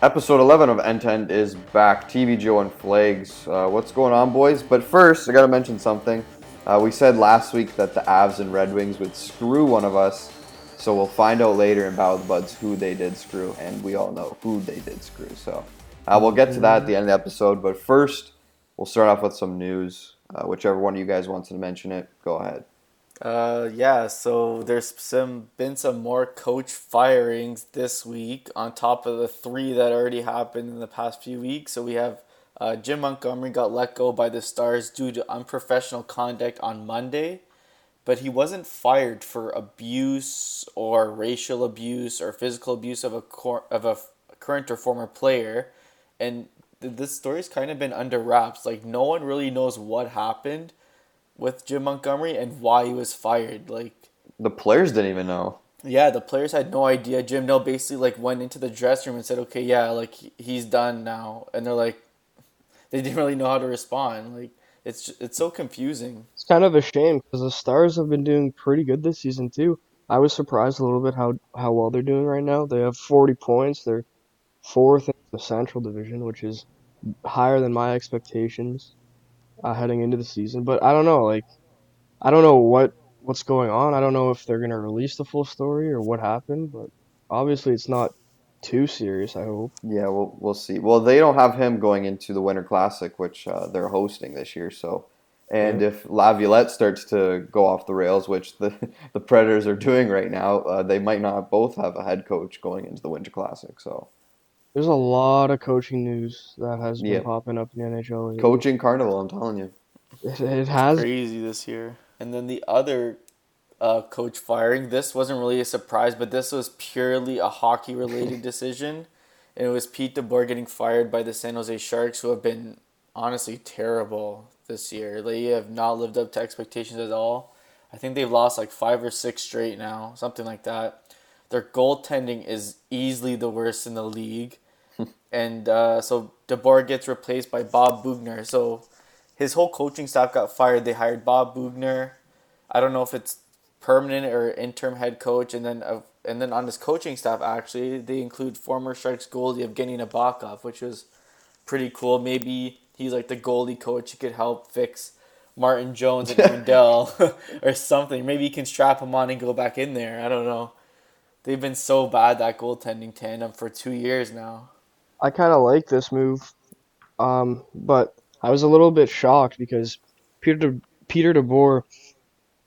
Episode 11 of End End is back. TV Joe and Flags. Uh, what's going on, boys? But first, I got to mention something. Uh, we said last week that the Avs and Red Wings would screw one of us. So we'll find out later in Battle of the Buds who they did screw. And we all know who they did screw. So uh, we'll get to that at the end of the episode. But first, we'll start off with some news. Uh, whichever one of you guys wants to mention it, go ahead. Uh, yeah, so there's some been some more coach firings this week on top of the three that already happened in the past few weeks. So we have uh, Jim Montgomery got let go by the Stars due to unprofessional conduct on Monday, but he wasn't fired for abuse or racial abuse or physical abuse of a cor- of a current or former player, and th- this story's kind of been under wraps. Like no one really knows what happened with Jim Montgomery and why he was fired. Like The players didn't even know. yeah, the players had no idea. Jim Nill basically like went into the dressing room and said, "Okay, yeah, like he's done now," and they're like, they didn't really know how to respond. Like it's it's so confusing. It's kind of a shame because the Stars have been doing pretty good this season too. I was surprised a little bit how how well they're doing right now. They have 40 points. They're fourth in the Central Division, which is higher than my expectations uh, heading into the season. But I don't know, like I don't know what what's going on. I don't know if they're gonna release the full story or what happened. But obviously, it's not too serious. I hope. Yeah, we'll we'll see. Well, they don't have him going into the Winter Classic, which uh, they're hosting this year. So, and if Laviolette starts to go off the rails, which the the Predators are doing right now, uh, they might not both have a head coach going into the Winter Classic. So, There's a lot of coaching news that has been Yeah. popping up in the NHL. lately. coaching carnival, I'm telling you. It, it has Crazy this year. And then the other uh, coach firing. This wasn't really a surprise, but this was purely a hockey related decision. And it was Pete DeBoer getting fired by the San Jose Sharks, who have been honestly terrible this year. They have not lived up to expectations at all. I think they've lost like five or six straight now, something like that. Their goaltending is easily the worst in the league. And uh, so DeBoer gets replaced by Bob Boughner. So his whole coaching staff got fired. They hired Bob Boughner. I don't know if it's permanent or interim head coach, and then uh, and then on his coaching staff actually they include former Sharks goalie Evgeny Nabokov, which was pretty cool. Maybe he's like the goalie coach He could help fix Martin Jones and Aaron Dell or something. Maybe he can strap him on and go back in there. I don't know. They've been so bad that goaltending tandem for two years now. I kind of like this move, um, but I was a little bit shocked because Peter De, Peter DeBoer,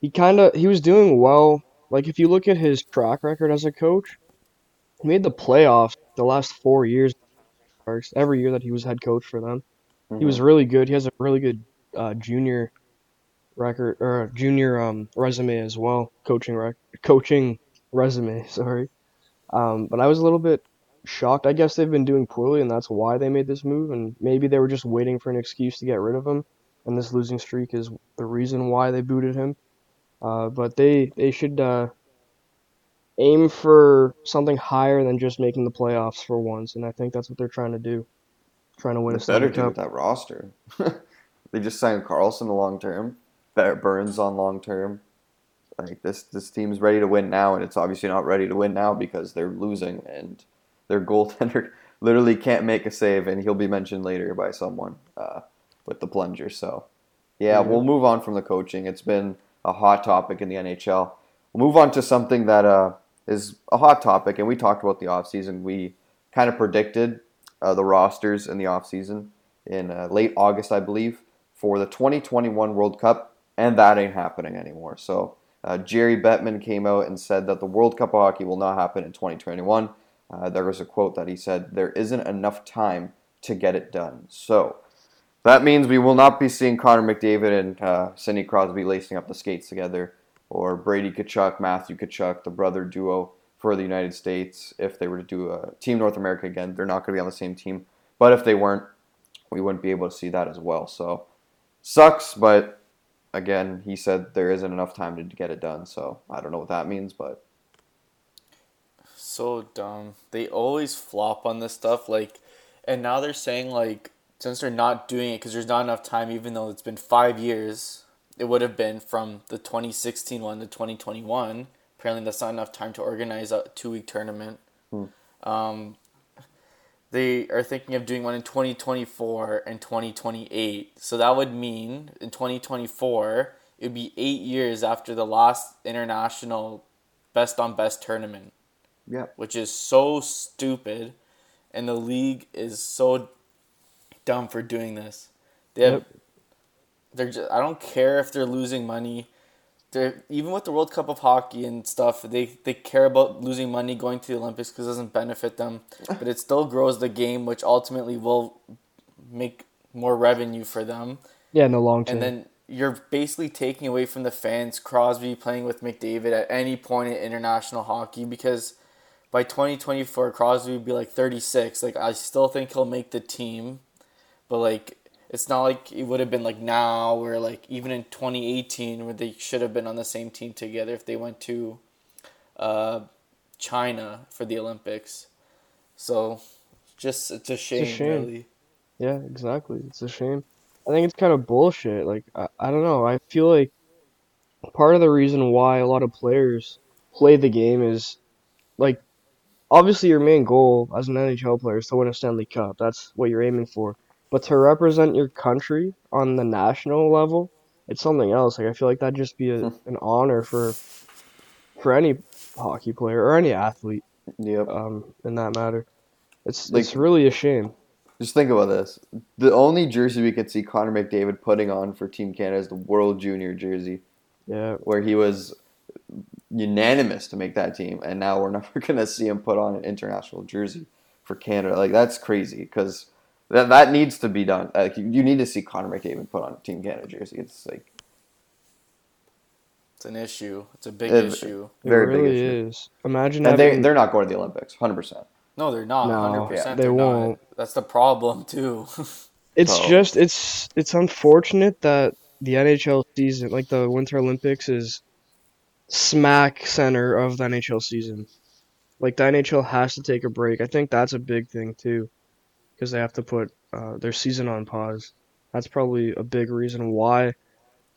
he kind of he was doing well. Like if you look at his track record as a coach, he made the playoffs the last four years. Every year that he was head coach for them, he was really good. He has a really good uh, junior record or junior um, resume as well, coaching rec- coaching resume. Sorry, um, but I was a little bit shocked. I guess they've been doing poorly, and that's why they made this move. And maybe they were just waiting for an excuse to get rid of him, and this losing streak is the reason why they booted him. Uh, but they they should uh, aim for something higher than just making the playoffs for once, and I think that's what they're trying to do, trying to win They a better do with that roster. they just signed Karlsson to long term, Burns on long term. Like this, this team's ready to win now, and it's obviously not ready to win now because they're losing, and their goaltender literally can't make a save, and he'll be mentioned later by someone uh, with the plunger. So, yeah, Mhm. we'll move on from the coaching. It's been a hot topic in the NHL. We'll move on to something that uh, is a hot topic, and we talked about the offseason. We kind of predicted uh, the rosters in the offseason in uh, late August, I believe, for the 2021 World Cup, and that ain't happening anymore. So uh, Gary Bettman came out and said that the World Cup of hockey will not happen in 2021. Uh, there was a quote that he said, "There isn't enough time to get it done." So that means we will not be seeing Connor McDavid and uh, Sidney Crosby lacing up the skates together, or Brady Tkachuk, Matthew Tkachuk, the brother duo for the United States. If they were to do a Team North America again, they're not going to be on the same team. But if they weren't, we wouldn't be able to see that as well. So sucks, but again, he said there isn't enough time to get it done. So I don't know what that means, but So dumb. They always flop on this stuff. Like, and now they're saying like since they're not doing it because there's not enough time, even though it's been five years, it would have been from the 2016 one to 2021. Apparently, that's not enough time to organize a two week tournament. Hmm. Um, they are thinking of doing one in 2024 and 2028. So that would mean in 2024, it would be eight years after the last international best on best tournament, Yeah. which is so stupid. And the league is so dumb for doing this. They have, Yep. they're just, I don't care if they're losing money. They're even with the World Cup of hockey and stuff. They they care about losing money going to the Olympics because it doesn't benefit them, but it still grows the game, which ultimately will make more revenue for them. Yeah, in the long term. And then you're basically taking away from the fans Crosby playing with McDavid at any point in international hockey because by 2024 Crosby would be like 36. Like I still think he'll make the team, but like it's not like it would have been like now where like even in 2018 where they should have been on the same team together if they went to uh, China for the Olympics. So just it's a shame, shame. really. Yeah, exactly. It's a shame. I think it's kind of bullshit. Like, I, I don't know. I feel like part of the reason why a lot of players play the game is, like, obviously your main goal as an NHL player is to win a Stanley Cup. That's what you're aiming for. But to represent your country on the national level, it's something else. Like, I feel like that'd just be a, an honor for for any hockey player or any athlete, Yep. um, in that matter. It's Like- it's really a shame. Just think about this. The only jersey we could see Connor McDavid putting on for Team Canada is the World Junior jersey, Yeah. where he was unanimous to make that team, and now we're never gonna see him put on an international jersey for Canada. Like that's crazy because that that needs to be done. Like you, you need to see Connor McDavid put on a Team Canada jersey. It's like It's an issue. It's a big It- issue. It Very big really issue. is. Imagine and they having they're not going to the Olympics, hundred percent. No, they're not. No, Hundred percent. they They won't. won't. That's the problem too. It's So- just it's it's unfortunate that the NHL season, like the Winter Olympics, is smack center of the NHL season. Like the NHL has to take a break. I think that's a big thing too, because they have to put uh, their season on pause. That's probably a big reason why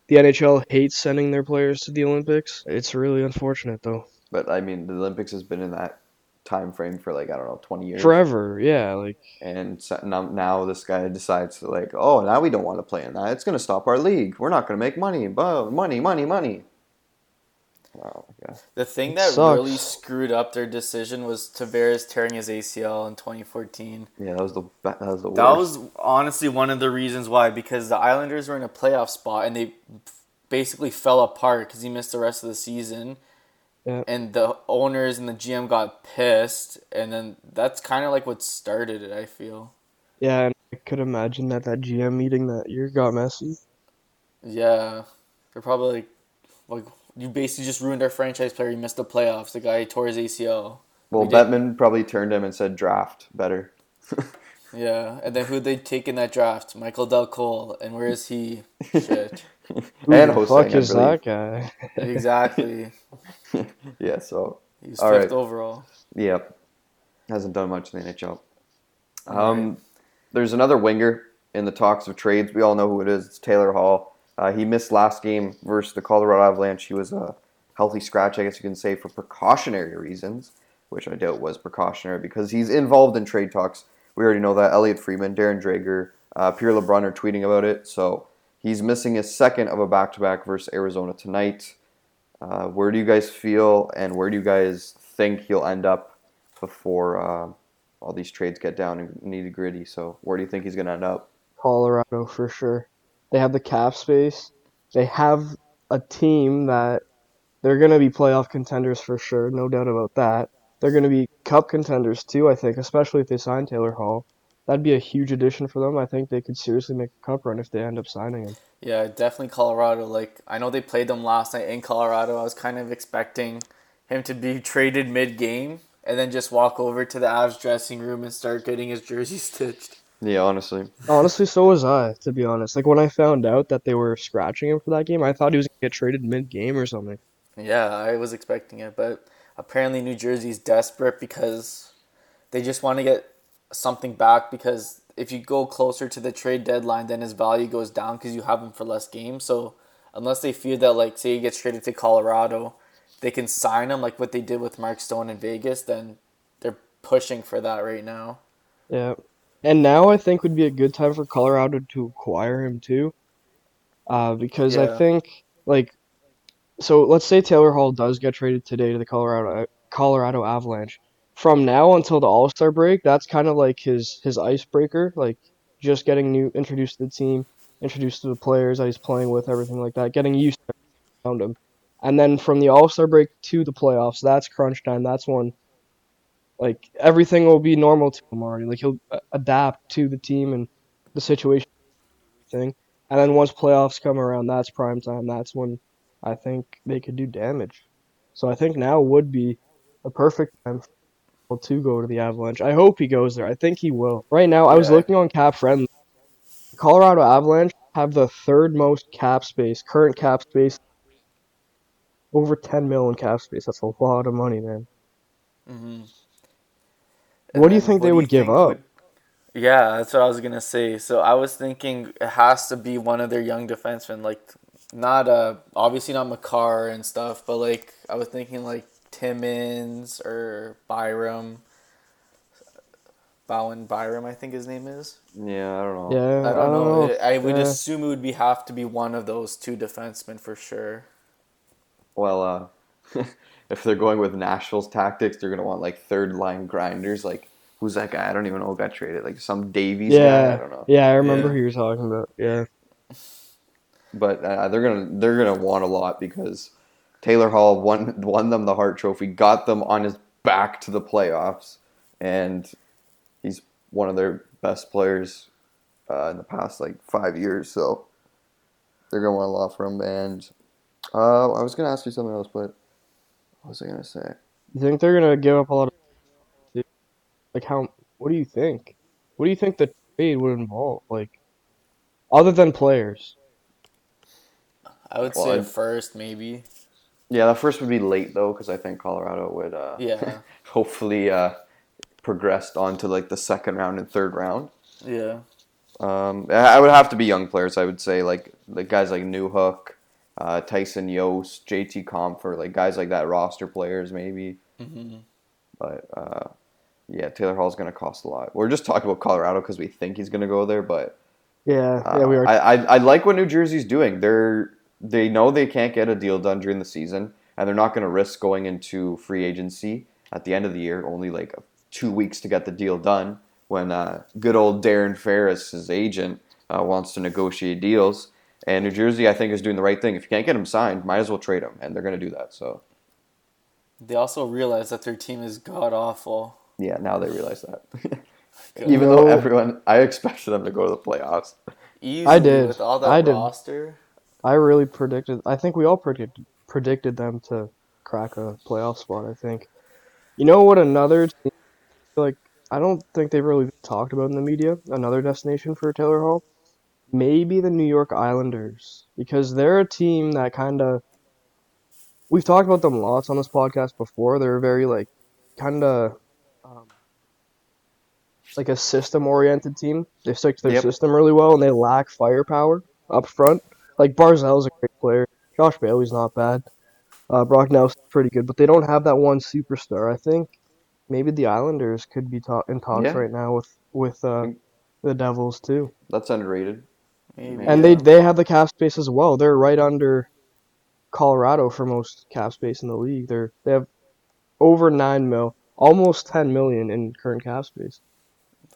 the NHL hates sending their players to the Olympics. It's really unfortunate though. But I mean, the Olympics has been in that time frame for like I don't know, twenty years. Forever, yeah. Like And so now, now this guy decides to like, oh, now we don't want to play in that. It's going to stop our league. We're not going to make money. Bo- money, money, money. Oh my god. the thing It that sucks. really screwed up their decision was Tavares tearing his ACL in 2014. Yeah, that was the that was the worst. That was honestly one of the reasons why because the Islanders were in a playoff spot and they basically fell apart because he missed the rest of the season. Yeah. And the owners and the GM got pissed, and then that's kind of like what started it. I feel. yeah, and I could imagine that that GM meeting that year got messy. Yeah, they're probably like, like you basically just ruined our franchise player. He missed the playoffs. The guy tore his ACL. well, we did- Bettman probably turned him and said draft better. Yeah, and then who'd they take in that draft? Michael Dal Colle, and where is he? Shit. Who and the Hossein, fuck is that guy? exactly. yeah, so He's All fifth right. overall. Yep. Hasn't done much in the NHL. Um, Alright. There's another winger in the talks of trades. We all know who it is. It's Taylor Hall. Uh, he missed last game versus the Colorado Avalanche. He was a healthy scratch, I guess you can say, for precautionary reasons, which I doubt was precautionary because he's involved in trade talks. We already know that. Elliotte Friedman, Darren Dreger, uh, Pierre LeBrun are tweeting about it. So he's missing his second of a back to back versus Arizona tonight. Uh, where do you guys feel and where do you guys think he'll end up before uh, all these trades get down and nitty gritty? So where do you think he's going to end up? Colorado for sure. They have the cap space. They have a team that they're going to be playoff contenders for sure, no doubt about that. They're going to be cup contenders too, I think, especially if they sign Taylor Hall. That'd be a huge addition for them. I think they could seriously make a cup run if they end up signing him. Yeah, definitely Colorado. Like I know they played them last night in Colorado. I was kind of expecting him to be traded mid game and then just walk over to the Avs dressing room and start getting his jersey stitched. Yeah, honestly. Honestly, so was I, to be honest. Like when I found out that they were scratching him for that game, I thought he was going to get traded mid game or something. Yeah, I was expecting it, but apparently New Jersey's desperate because they just want to get something back because if you go closer to the trade deadline, then his value goes down because you have him for less games. So unless they feel that, like, say he gets traded to Colorado, they can sign him like what they did with Mark Stone in Vegas, then they're pushing for that right now. Yeah. And now I think would be a good time for Colorado to acquire him too. Uh, because I think like so let's say Taylor Hall does get traded today to the Colorado Colorado Avalanche. From now until the All-Star break, that's kind of like his his icebreaker, like just getting new introduced to the team, introduced to the players that he's playing with, everything like that, getting used to around him. And then from the All-Star break to the playoffs, that's crunch time. That's when like everything will be normal to him already. Like he'll uh, adapt to the team and the situation thing. And then once playoffs come around, that's prime time. That's when I think they could do damage. So I think now would be a perfect time for to go to the Avalanche. I hope he goes there. I think he will. Right now, I was Yeah. looking on Cap Friendly. Colorado Avalanche have the third most cap space, current cap space, over 10 million cap space. That's a lot of money, man. hmm What do you think they would give up? Yeah, that's what I was gonna say. So I was thinking it has to be one of their young defensemen, like not uh obviously not Makar and stuff, but like I was thinking like Timmins or Byram. Bowen Byram, I think his name is. Yeah, I don't know. Yeah, I don't know. I would Yeah. assume it would be have to be one of those two defensemen for sure. Well, uh, if they're going with Nashville's tactics, they're gonna want like third line grinders. Like who's that guy? I don't even know who got traded. Like some Davies guy. I Yeah, don't know. yeah, I remember Yeah. who you're talking about. Yeah, But uh, they're gonna they're gonna want a lot because Taylor Hall won won them the Hart Trophy, got them on his back to the playoffs, and he's one of their best players uh, in the past like five years. So they're gonna want a lot from him. And uh, I was gonna ask you something else, but what was I gonna say? you think they're gonna give up a lot of like how? What do you think? What do you think the trade would involve? Like, other than players? I would Well, say I'd- first maybe. Yeah, the first would be late though, because I think Colorado would uh, Yeah. hopefully uh, progressed on to like the second round and third round. Yeah. Um, I I would have to be young players. I would say like like guys like New Newhook, uh, Tyson Jost, JT Compher, like guys like that roster players maybe. hmm But uh, yeah, Taylor Hall's going to cost a lot. We're just talking about Colorado because we think he's going to go there, but Yeah, uh, yeah, we are. I, I I like what New Jersey's doing. They're they know they can't get a deal done during the season, and they're not going to risk going into free agency at the end of the year, only like two weeks to get the deal done. When uh, good old Darren Ferris, his agent, uh, wants to negotiate deals, and New Jersey, I think, is doing the right thing. If you can't get him signed, might as well trade him, and they're going to do that. So They also realize that their team is god awful. yeah, now they realize that. Even though everyone, I expected them to go to the playoffs. Easily did. with all that I did. roster. I really predicted. I think we all predicted predicted them to crack a playoff spot. I think. You know what? Another team, like I don't think they've really talked about in the media. Another destination for Taylor Hall, maybe the New York Islanders, because they're a team that kind of. We've talked about them lots on this podcast before. They're very like, kind of. Um, like a system-oriented team. They stick to their Yep. system really well, and they lack firepower up front. Like Barzal's a great player. Josh Bailey's not bad. Uh, Brock Nelson's pretty good, but they don't have that one superstar. I think maybe the Islanders could be ta- in talks Yeah. right now with with uh, the Devils too. That's underrated. Maybe, And yeah. they they have the cap space as well. They're right under Colorado for most cap space in the league. They're they have over nine mil, almost ten million in current cap space.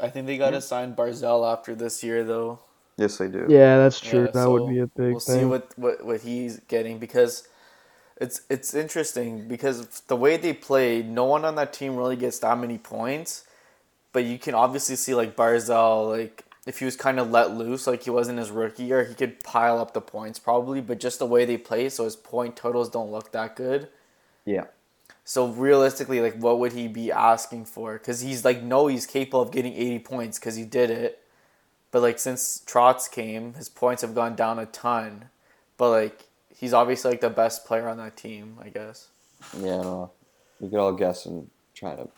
I think they got to sign Barzal after this year, though. Yes, they do. Yeah, that's true. Yeah, that so would be a big we'll thing. see what, what what he's getting because it's it's interesting because the way they play, no one on that team really gets that many points. But you can obviously see like Barzal, like if he was kind of let loose, like he wasn't his rookie year, he could pile up the points probably. But just the way they play, so his point totals don't look that good. Yeah. So realistically, like, what would he be asking for? Because he's like, no, he's capable of getting eighty points because he did it. But like, since Trotz came, his points have gone down a ton. But like, he's obviously like the best player on that team, I guess. Yeah, no, we could all guess and try to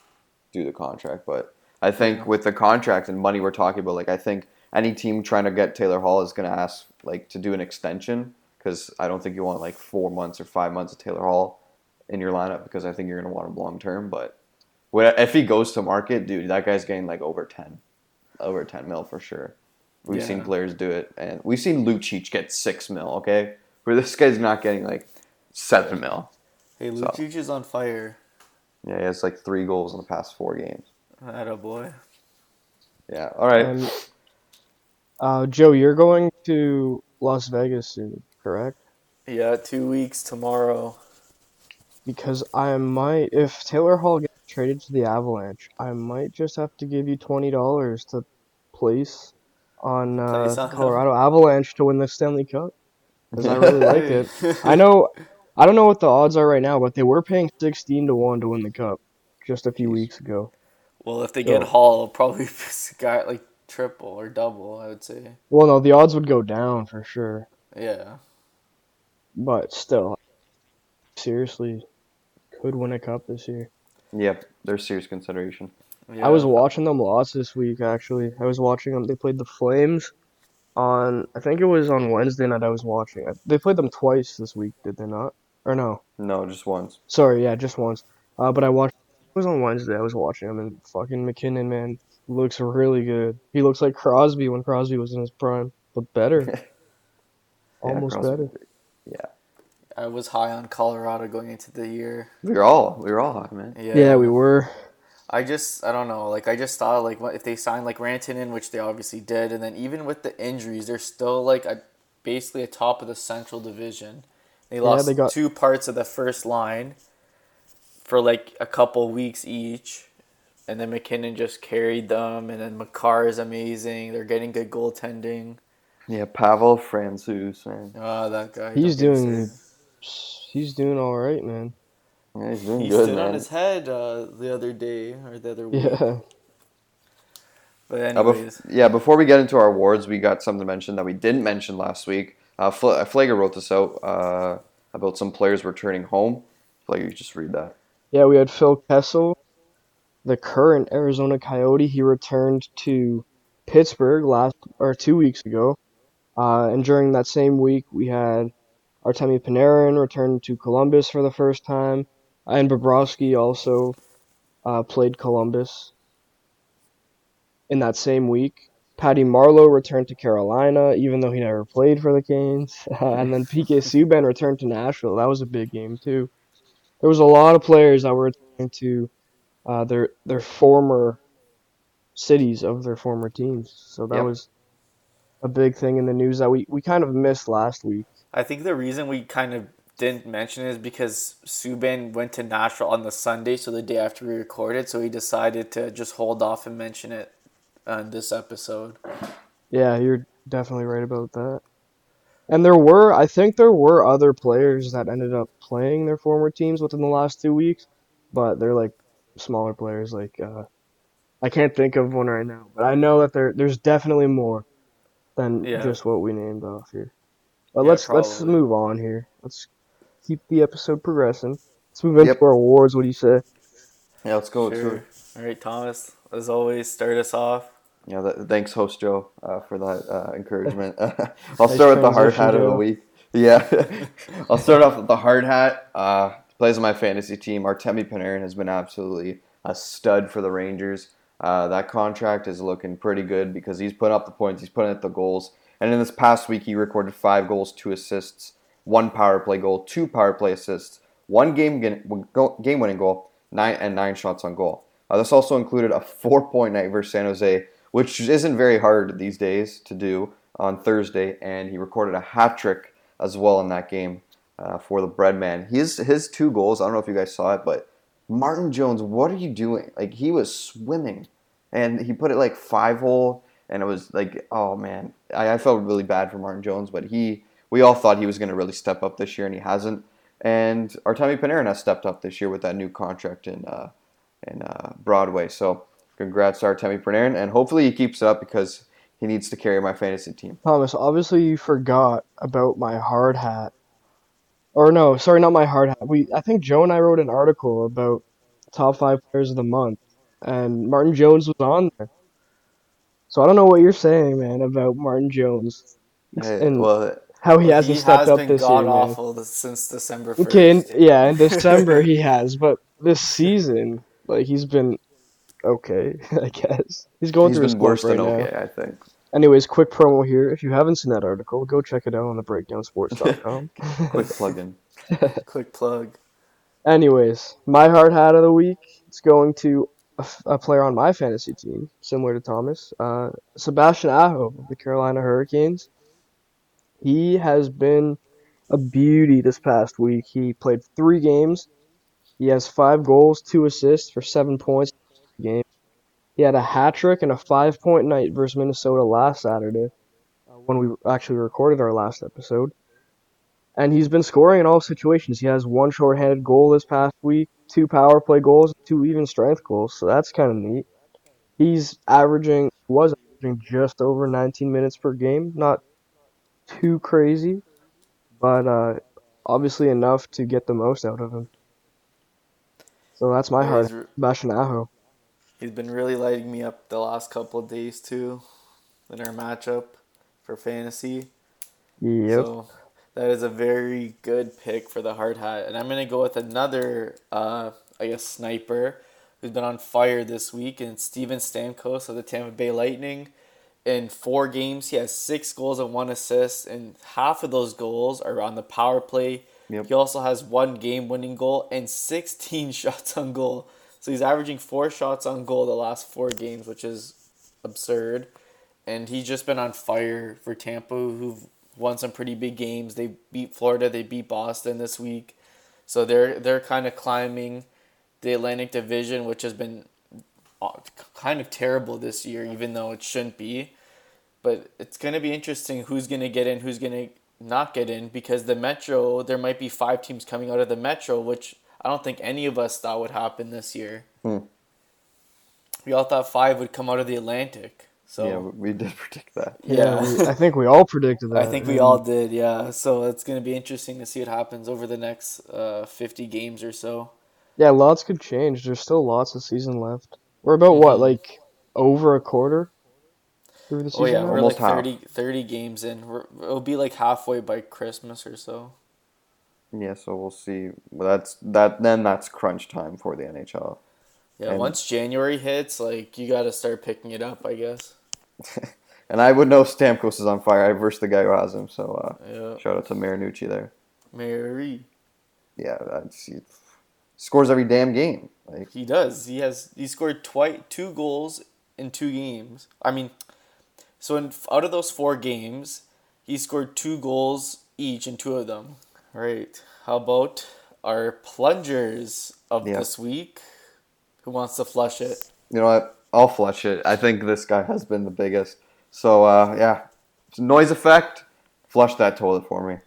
do the contract, but I think with the contract and money we're talking about, like I think any team trying to get Taylor Hall is going to ask like to do an extension because I don't think you want like four months or five months of Taylor Hall in your lineup because I think you're going to want him long term. But if he goes to market, dude, that guy's getting like over ten, over ten mil for sure. We've seen players do it, and we've seen Lucic get six mil. Okay, where this guy's not getting like seven mil. Hey, So- Lucic is on fire. Yeah, he has like three goals in the past four games. Atta boy. Yeah. All right. And uh, Joe, you're going to Las Vegas soon, correct? Yeah, two weeks tomorrow. Because I might, if Taylor Hall gets traded to the Avalanche, I might just have to give you twenty dollars to place on uh, Place on him. Colorado Avalanche to win the Stanley Cup. Because I really like it. I know, I don't know what the odds are right now, but they were paying sixteen to one to win the cup just a few weeks ago. Well, if they get So- Hall, it'll probably be got like triple or double. I would say. Well, no, the odds would go down for sure, Yeah. but still, seriously, could win a cup this year. Yep, they're serious consideration. yeah. I was watching them lots this week. Actually, I was watching them. They played the Flames on. I think it was on Wednesday night. I was watching. They played them twice this week, did they not? Or no? No, just once. Sorry, yeah, just once. Uh, but I watched. It was on Wednesday. I was watching him, and fucking MacKinnon, man, looks really good. He looks like Crosby when Crosby was in his prime, but better. Almost Crosby. better. Yeah. I was high on Colorado going into the year. We were all we were all hot, man. Yeah. Yeah, we were. I just I don't know. Like I just thought like if they signed like Rantanen, which they obviously did, and then even with the injuries, they're still like a basically a top of the Central Division. They lost yeah, they got- two parts of the first line for like a couple weeks each. And then MacKinnon just carried them, and then Makar is amazing. They're getting good goaltending. Yeah, Pavel Francouz, man. Ah, that guy. He's doing- He's doing all right, man. Yeah, he's doing He good, stood on his head uh, the other day or the other week. Yeah. But Uh, bef- anyways, yeah, before we get into our awards, we got something to mention that we didn't mention last week. Uh, Fl- Flager wrote this out uh, about some players returning home. Flager, you just read that. Yeah, we had Phil Kessel, the current Arizona Coyote. He returned to Pittsburgh last or two weeks ago. Uh, and during that same week, we had Artemi Panarin return to Columbus for the first time, and Bobrovsky also uh, played Columbus. In that same week, Patty Marleau returned to Carolina, even though he never played for the Canes. and then PK Subban returned to Nashville. That was a big game too there was a lot of players that were returning to uh, their their former cities of their former teams. So that Yep. was a big thing in the news that we, we kind of missed last week. I think the reason we kind of didn't mention it is because Subban went to Nashville on the Sunday, so the day after we recorded, so he decided to just hold off and mention it on this episode. Yeah, you're definitely right about that. And there were, I think there were other players that ended up playing their former teams within the last two weeks, but they're like smaller players. Like uh, I can't think of one right now, but I know that there there's definitely more than Yeah. just what we named off here. But Yeah, let's let's move on here. Let's keep the episode progressing. Let's move into Yep. our awards. What do you say? Yeah, let's go. let's go. Sure. All right, Thomas, as always, start us off. Yeah, th- thanks, host Joe, uh, for that uh, encouragement. I'll start with the hard hat of the week. Yeah, I'll start off with the hard hat. Uh, plays on my fantasy team. Artemi Panarin has been absolutely a stud for the Rangers. Uh, that contract is looking pretty good because he's putting up the points, he's putting up the goals. And in this past week, he recorded five goals, two assists, one power play goal, two power play assists, one game game winning goal, nine and nine shots on goal. Uh, this also included a four point night versus San Jose, which isn't very hard these days to do on Thursday, and he recorded a hat trick as well in that game uh, for the Breadman. His his two goals. I don't know if you guys saw it, but Martin Jones, what are you doing? Like he was swimming, and he put it like five hole, and it was like, oh man, I, I felt really bad for Martin Jones, but he, we all thought he was going to really step up this year, and he hasn't. And Artemi Panarin has stepped up this year with that new contract in uh, in uh, Broadway. So congrats to Artemi Panarin, and hopefully he keeps it up because he needs to carry my fantasy team. Thomas, obviously you forgot about my hard hat. Or no, sorry, not my hard hat. We I think Joe and I wrote an article about top five players of the month, and Martin Jones was on there. So I don't know what you're saying, man, about Martin Jones Hey, and well, how he hasn't he stepped has up this year, god man. awful since December 1st. Okay, in, yeah, in December he has, but this season, Like he's been okay, I guess. He's going He's through his worse slump than right now. okay, I think. Anyways, quick promo here. If you haven't seen that article, go check it out on the breakdownsports.com. Quick plug-in. Quick plug. Anyways, my hard hat of the week. It's going to a, player on my fantasy team, similar to Thomas, uh, Sebastian Aho of the Carolina Hurricanes. He has been a beauty this past week. He played three games. He has five goals, two assists for seven points game. He had a hat trick and a five point night versus Minnesota last Saturday uh, when we actually recorded our last episode. And he's been scoring in all situations. He has one shorthanded goal this past week, two power play goals, two even strength goals. So that's kind of neat. He's averaging, was averaging just over 19 minutes per game. Not too crazy, but uh, obviously enough to get the most out of him. So that's my heart, Sebastian Aho. He's been really lighting me up the last couple of days too, in our matchup for fantasy. Yep. So that is a very good pick for the hard hat. And I'm gonna go with another uh I guess sniper who's been on fire this week and Steven Stamkos of the Tampa Bay Lightning. In four games he has six goals and one assist and half of those goals are on the power play. Yep. He also has one game winning goal and sixteen shots on goal. So he's averaging four shots on goal the last four games, which is absurd. And he's just been on fire for Tampa, who've won some pretty big games. They beat Florida, they beat Boston this week. So they're they're kind of climbing the Atlantic Division, which has been uh, kind of terrible this year, even though it shouldn't be. But it's going to be interesting who's going to get in, who's going to not get in, because the Metro, there might be five teams coming out of the Metro, which I don't think any of us thought would happen this year. Hmm. We all thought five would come out of the Atlantic. So Yeah, we did predict that. Yeah, yeah. we- I think we all predicted that. I think we all did, yeah. So it's going to be interesting to see what happens over the next uh, 50 games or so. Yeah, lots could change. There's still lots of season left. We're about what, Mhm. like over a quarter through the season. Oh, yeah, now? we're Almost like half. 30, 30 games in. We're, it'll be like halfway by Christmas or so. Yeah, so we'll see. Well, that's that. Then that's crunch time for the NHL. Yeah, And- once January hits, like, you got to start picking it up, I guess. And I would know Stamkos is on fire. I versed the guy who has him. So uh, Yeah. shout out to Marinucci there. Mary. Yeah, that's, he scores every damn game. Like He does. He has he scored twice two goals in two games. I mean, so in out of those four games, he scored two goals each in two of them. Right. How about our plungers of Yeah. this week? Who wants to flush it? you know what? I'll flush it. I think this guy has been the biggest. So uh, yeah, noise effect. Flush that toilet for me.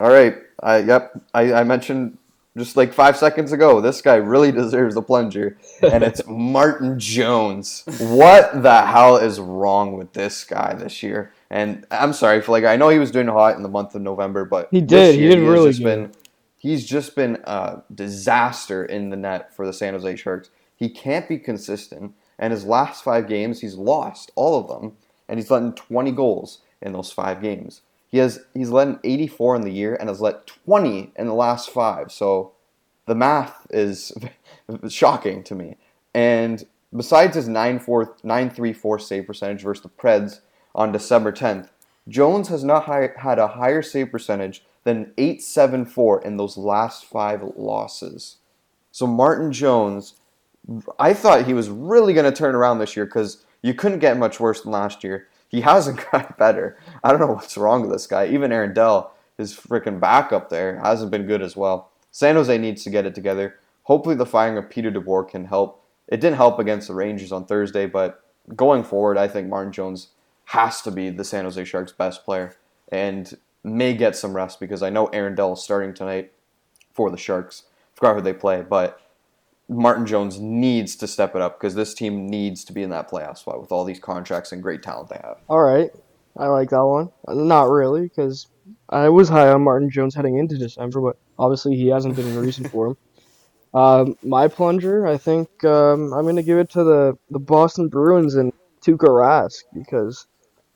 All right. I yep. I, I mentioned just like five seconds ago. This guy really deserves the plunger, and it's Martin Jones. What the hell is wrong with this guy this year? And I'm sorry for like I know he was doing hot in the month of November, but He did. He did has really just good. been he's just been a disaster in the net for the San Jose Sharks. He can't be consistent, and his last five games, he's lost all of them, and he's letting 20 goals in those five games. He has he's letting 84 in the year and has let 20 in the last five. So the math is shocking to me. And besides his 9-4 9-3-4 save percentage versus the Preds on December 10th, Jones has not hi- had a higher save percentage than 8-7-4 in those last five losses. So Martin Jones, I thought he was really going to turn around this year because you couldn't get much worse than last year. He hasn't got better. I don't know what's wrong with this guy. Even Aaron Dell, his freaking backup there, hasn't been good as well. San Jose needs to get it together. Hopefully, the firing of Peter DeBoer can help. It didn't help against the Rangers on Thursday, but going forward, I think Martin Jones has to be the San Jose Sharks' best player and may get some rest because I know Aaron Dell is starting tonight for the Sharks. I forgot who they play, but Martin Jones needs to step it up because this team needs to be in that playoff spot with all these contracts and great talent they have. All right, I like that one. Not really, because I was high on Martin Jones heading into December, but obviously he hasn't been in recent form. Um, my plunger, I think um, I'm going to give it to the, the Boston Bruins and Tuukka Rask because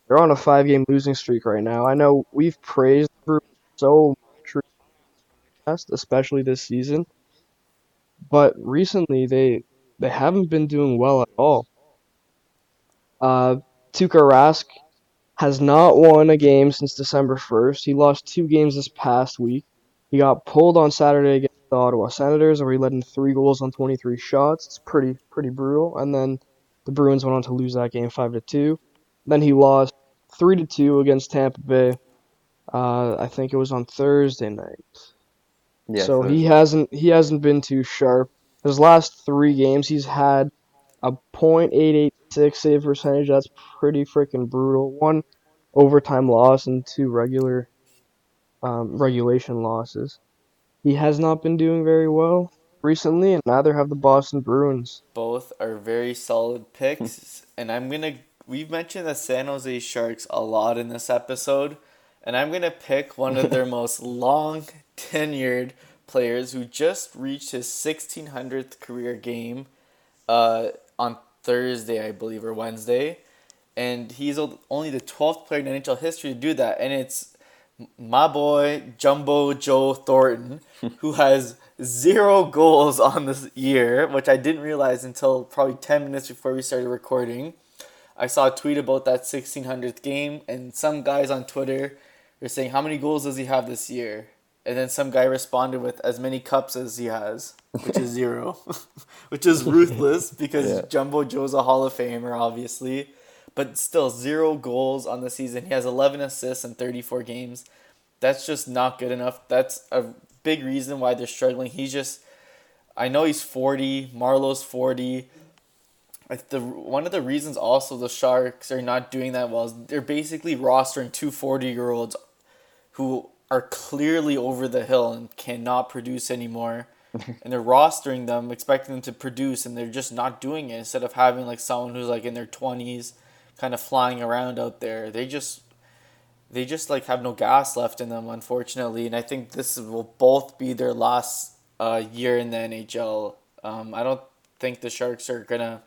they're on a five game losing streak right now. I know we've praised so much, especially this season, but recently they they haven't been doing well at all. Uh, Tuukka Rask has not won a game since December 1st. He lost two games this past week. He got pulled on Saturday against the Ottawa Senators, where he led in three goals on 23 shots. It's pretty pretty brutal. And then the Bruins went on to lose that game five to two. Then he lost three to two against Tampa Bay. Uh, I think it was on Thursday night. Yeah, so Thursday. he hasn't he hasn't been too sharp. His last three games, he's had a .886 save percentage. That's pretty freaking brutal. One overtime loss and two regular um, regulation losses. He has not been doing very well recently, and neither have the Boston Bruins. Both are very solid picks, and I'm gonna. We've mentioned the San Jose Sharks a lot in this episode, and I'm gonna pick one of their most long tenured players who just reached his 1600th career game uh, on Thursday, I believe, or Wednesday. And he's only the 12th player in NHL history to do that. And it's my boy, Jumbo Joe Thornton, who has zero goals on this year, which I didn't realize until probably 10 minutes before we started recording. I saw a tweet about that 1600th game, and some guys on Twitter were saying, How many goals does he have this year? And then some guy responded with as many cups as he has, which is zero, which is ruthless because Yeah. Jumbo Joe's a Hall of Famer, obviously, but still zero goals on the season. He has 11 assists in 34 games. That's just not good enough. That's a big reason why they're struggling. He's just, I know he's 40, Marleau's 40. Like the one of the reasons also the Sharks are not doing that well is they're basically rostering two 40 year olds who are clearly over the hill and cannot produce anymore. and they're rostering them, expecting them to produce, and they're just not doing it. Instead of having like someone who's like in their twenties, kind of flying around out there, they just they just like have no gas left in them, unfortunately. And I think this will both be their last uh, year in the NHL. Um, I don't think the Sharks are gonna,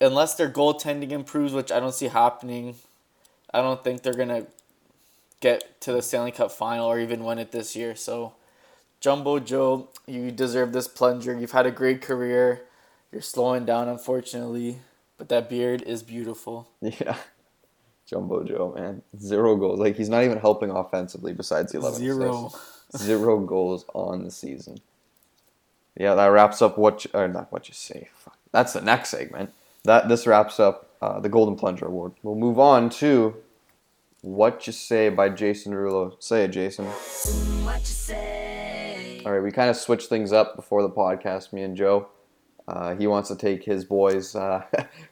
unless their goaltending improves, which I don't see happening. I don't think they're gonna get to the Stanley Cup final or even win it this year. So, Jumbo Joe, you deserve this plunger. You've had a great career. You're slowing down, unfortunately, but that beard is beautiful. Yeah. Jumbo Joe, man. Zero goals. Like, he's not even helping offensively besides the 11 Zero. assists. Zero goals on the season. Yeah, that wraps up what you, or not what you say. Fuck. That's the next segment. That This wraps up uh, the Golden Plunger Award. We'll move on to What You Say by Jason Rulo. Say it, Jason. What you say? All right, we kind of switched things up before the podcast, me and Joe. Uh, he wants to take his boys' uh,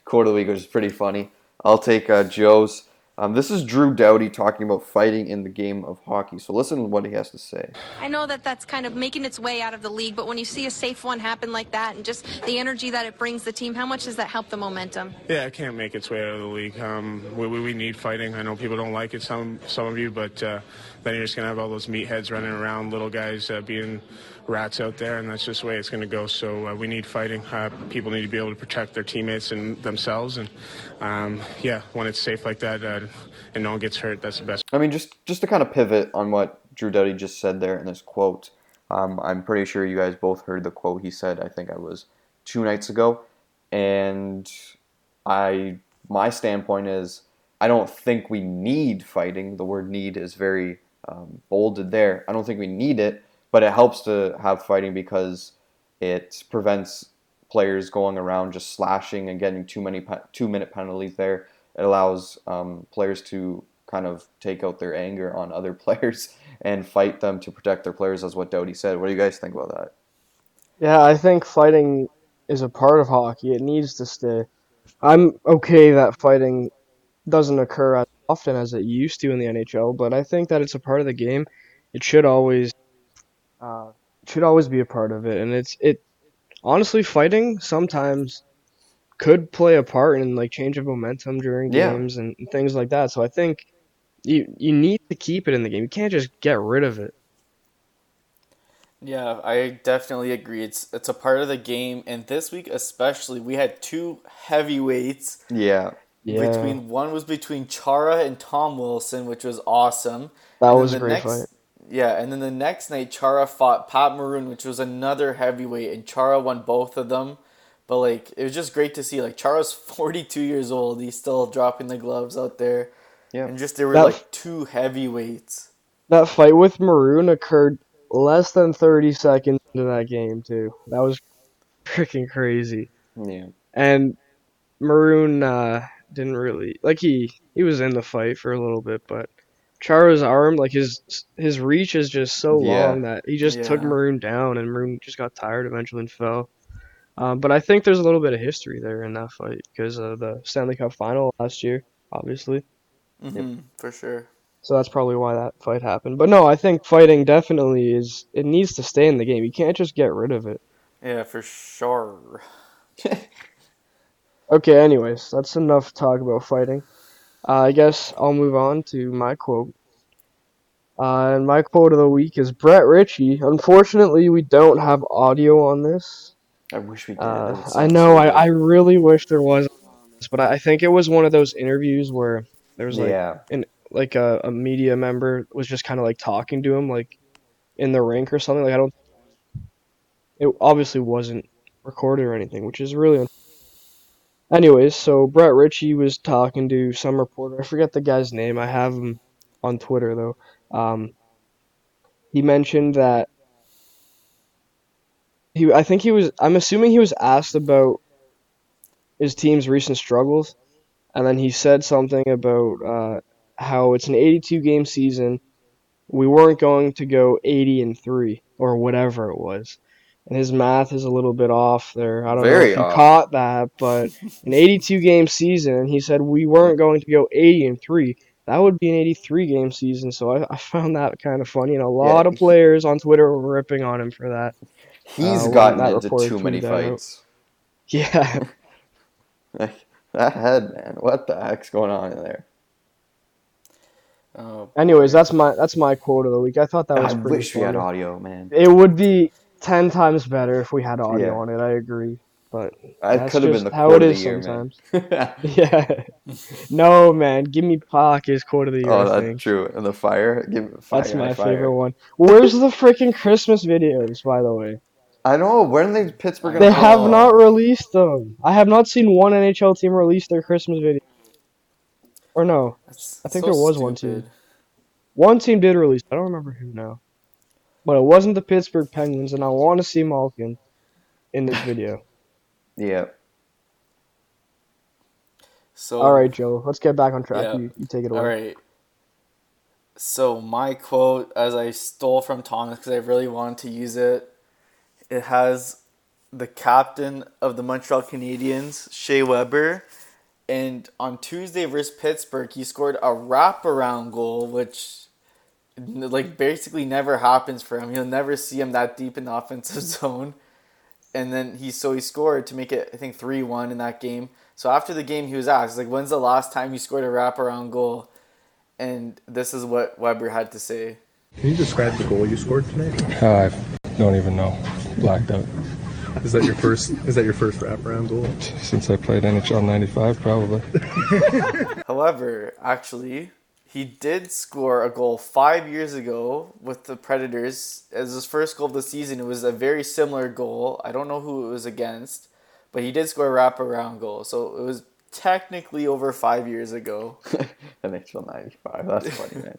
quote of the week, which is pretty funny. I'll take uh, Joe's. Um, this is Drew Doughty talking about fighting in the game of hockey. So listen to what he has to say. I know that that's kind of making its way out of the league, but when you see a safe one happen like that and just the energy that it brings the team, how much does that help the momentum? Yeah, it can't make its way out of the league. Um, we, we, we need fighting. I know people don't like it, some some of you, but uh, then you're just gonna have all those meatheads running around, little guys uh, being rats out there, and that's just the way it's gonna go. So uh, we need fighting. Uh, people need to be able to protect their teammates and themselves, and um, yeah, when it's safe like that and no one gets hurt, that's the best. I mean, just just to kind of pivot on what Drew Doughty just said there in this quote. Um, I'm pretty sure you guys both heard the quote he said. I think I was two nights ago, and I my standpoint is I don't think we need fighting. The word "need" is very um, bolded there. I don't think we need it, but it helps to have fighting because it prevents players going around just slashing and getting too many pe- two minute penalties there. It allows um, players to kind of take out their anger on other players and fight them to protect their players, as what Doughty said. What do you guys think about that? Yeah, I think fighting is a part of hockey. It needs to stay. I'm okay that fighting doesn't occur as often as it used to in the NHL, but I think that it's a part of the game. It should always, uh, should always be a part of it, and it's it. Honestly, fighting sometimes could play a part in like change of momentum during Yeah. games and, and things like that. So I think you you need to keep it in the game. You can't just get rid of it. Yeah, I definitely agree. It's it's a part of the game, and this week especially, we had two heavyweights. Yeah, Yeah, Between one was between Chara and Tom Wilson, which was awesome. that and was a great next- fight. Yeah, and then the next night, Chara fought Pat Maroon, which was another heavyweight, and Chara won both of them. But like, it was just great to see. Like, Chara's forty two years old. He's still dropping the gloves out there. Yeah. And just there were That- like two heavyweights. That fight with Maroon occurred less than 30 seconds into that game, too. That was freaking crazy. Yeah. And Maroon uh, didn't really like he he was in the fight for a little bit, but Chara's arm, like his his reach is just so Yeah. long that he just took Maroon down, and Maroon just got tired eventually and fell. Um, but I think there's a little bit of history there in that fight because of the Stanley Cup final last year, obviously. hmm for sure. So that's probably why that fight happened. But no, I think fighting definitely is it needs to stay in the game. You can't just get rid of it. Yeah, for sure. Okay, anyways, that's enough talk about fighting. Uh, I guess I'll move on to my quote. Uh, and my quote of the week is Brett Ritchie. Unfortunately, we don't have audio on this. I wish we did. Uh, I know, I. I really wish there was, but I think it was one of those interviews where there was like yeah. like a, a media member was just kind of like talking to him like in the rink or something like i don't it obviously wasn't recorded or anything which is really un- anyways so brett ritchie was talking to some reporter i forget the guy's name i have him on twitter though um, he mentioned that he i think he was i'm assuming he was asked about his team's recent struggles and then he said something about uh, how it's an 82 game season. We weren't going to go 80 and 3 or whatever it was. And his math is a little bit off there. I don't know if you off. caught that, but an 82 game season, he said we weren't going to go 80 and 3. That would be an 83 game season, so I, I found that kind of funny. And a lot of players on Twitter were ripping on him for that. He's uh, gotten into too many that out. fights. Yeah. Like, that head, man. What the heck's going on in there? Oh, Anyways, that's my that's my quote of the week. I thought that was I pretty wish we had audio, man. It would be ten times better if we had audio Yeah. on it. I agree, but That could have been the how quote of the year, sometimes. man. Yeah. no, man, give me Pac is quote of the year. oh, that's think true. And the fire, give fire. that's my fire. favorite one. Where's the freaking Christmas videos, by the way? I know. When are they Pittsburgh? They gonna have come? not released them. I have not seen one NHL team release their Christmas video. Or no, that's I think so there was one too. one team did release. I don't remember who now, but it wasn't the Pittsburgh Penguins, and I want to see Malkin in this video. Yeah. So All right, Joe, let's get back on track. Yeah. You, you take it away. All right. So my quote, as I stole from Thomas because I really wanted to use it, it has the captain of the Montreal Canadiens, Shea Weber, and on Tuesday versus Pittsburgh, he scored a wraparound goal, which like basically never happens for him. You'll never see him that deep in the offensive zone. And then he so he scored to make it I think three one in that game. So after the game, he was asked like, "When's the last time you scored a wraparound goal?" And this is what Weber had to say. Can you describe the goal you scored tonight? Uh, I don't even know. Blacked out. Is that your first? Is that your first wraparound goal? Since I played NHL 95, probably. However, actually, he did score a goal five years ago with the Predators as his first goal of the season. It was a very similar goal. I don't know who it was against, but he did score a wraparound goal. So it was technically over five years ago. NHL 95. That's funny, man.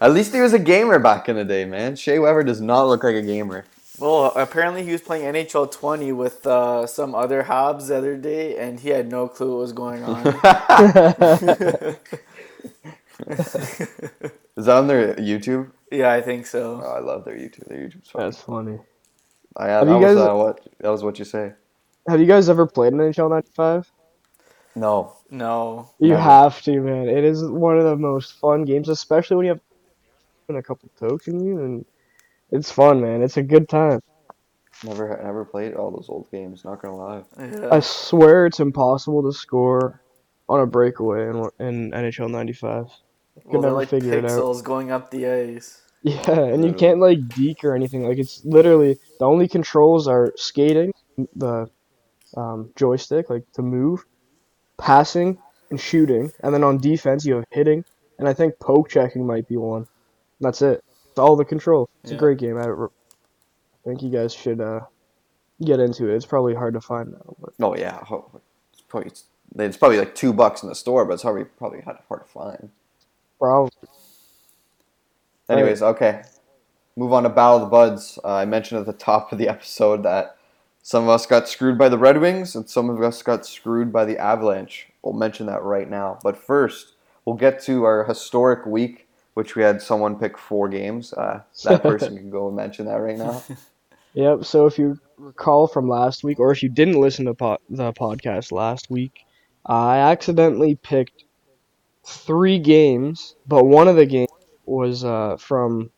At least he was a gamer back in the day, man. Shea Weber does not look like a gamer. Well, apparently he was playing NHL 20 with uh, some other Habs the other day, and he had no clue what was going on. Is that on their YouTube? yeah, I think so. Oh, I love their YouTube. Their YouTube's fun. That's funny. I, that Have you was guys- uh, what that was what you say. Have you guys ever played in NHL 95? No. No. You Never. have to, man. It is one of the most fun games, especially when you have a couple tokens and it's fun, man. It's a good time. Never never played all those old games, not gonna lie. Yeah. I swear it's impossible to score on a breakaway in, in NHL 95. well, never like figure it out. pixels going up the ice. Yeah, and you can't like deke or anything. Like it's literally the only controls are skating, the um, joystick, like to move, passing, and shooting. And then on defense you have hitting, and I think poke checking might be one. That's it. All the control. It's Yeah. a great game. I re- think you guys should uh, get into it. It's probably hard to find now, but Oh yeah, it's probably it's probably like two bucks in the store, but it's probably probably hard hard to find. probably. Anyways, okay. Move on to Battle of the Buds. Uh, I mentioned at the top of the episode that some of us got screwed by the Red Wings and some of us got screwed by the Avalanche. We'll mention that right now. But first, we'll get to our historic week, which we had someone pick four games. Uh, that person can go and mention that right now. Yep. So if you recall from last week, or if you didn't listen to po- the podcast last week, I accidentally picked three games, but one of the games was uh, from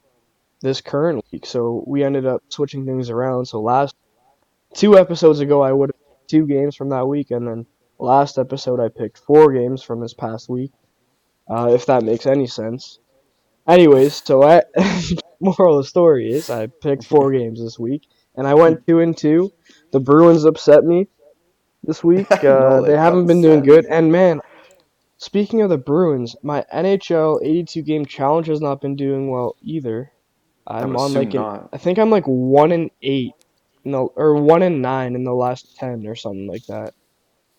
this current week. So we ended up switching things around. So last two episodes ago, I would have two games from that week, and then last episode, I picked four games from this past week. Uh, if that makes any sense. Anyways, so I moral of the story is I picked four games this week, and I went two and two. The Bruins upset me this week. Uh, they they haven't been doing good. And man, speaking of the Bruins, my NHL 82 game challenge has not been doing well either. I'm would on like an. I think I'm like one and eight, no, or one and nine in the last ten or something like that.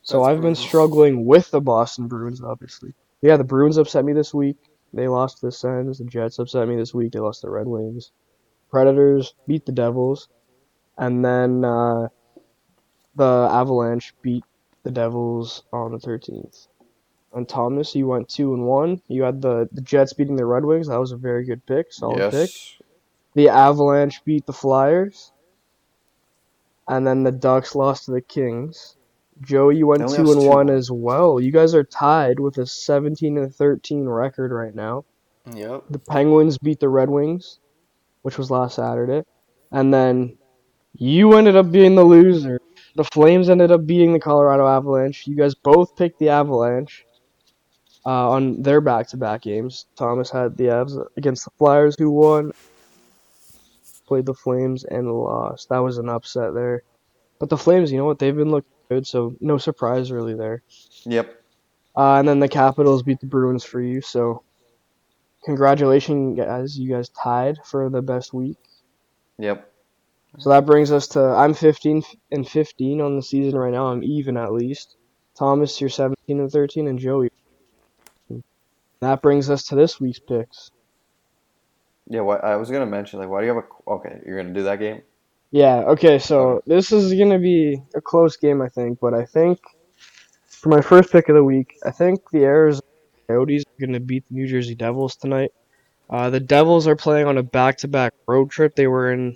So That's I've been struggling with the Boston Bruins, obviously. Yeah, the Bruins upset me this week. They lost to the Sens. The Jets upset me this week. They lost to the Red Wings. Predators beat the Devils, and then uh, the Avalanche beat the Devils on the 13th. And Thomas, you went two and one. You had the the Jets beating the Red Wings. That was a very good pick. Solid pick. The Avalanche beat the Flyers. And then the Ducks lost to the Kings. Joe, you went two and two. one as well. You guys are tied with a 17 and 13 record right now. Yep. The Penguins beat the Red Wings, which was last Saturday. And then you ended up being the loser. The Flames ended up beating the Colorado Avalanche. You guys both picked the Avalanche uh, on their back to back games. Thomas had the Avs against the Flyers, who won. Played the Flames and lost. That was an upset there. But the Flames, you know what? They've been looking good, so no surprise really there. Yep. Uh, and then the Capitals beat the Bruins for you, so congratulations, guys. You guys tied for the best week. Yep. So that brings us to I'm 15 and 15 on the season right now. I'm even at least. Thomas, you're 17 and 13, and Joey. That brings us to this week's picks. Yeah. What I was gonna mention, like, why do you have a? Okay, you're gonna do that game. Yeah, okay, so this is going to be a close game, I think, but I think for my first pick of the week, I think the Arizona Coyotes are going to beat the New Jersey Devils tonight. Uh, the Devils are playing on a back to back road trip. They were in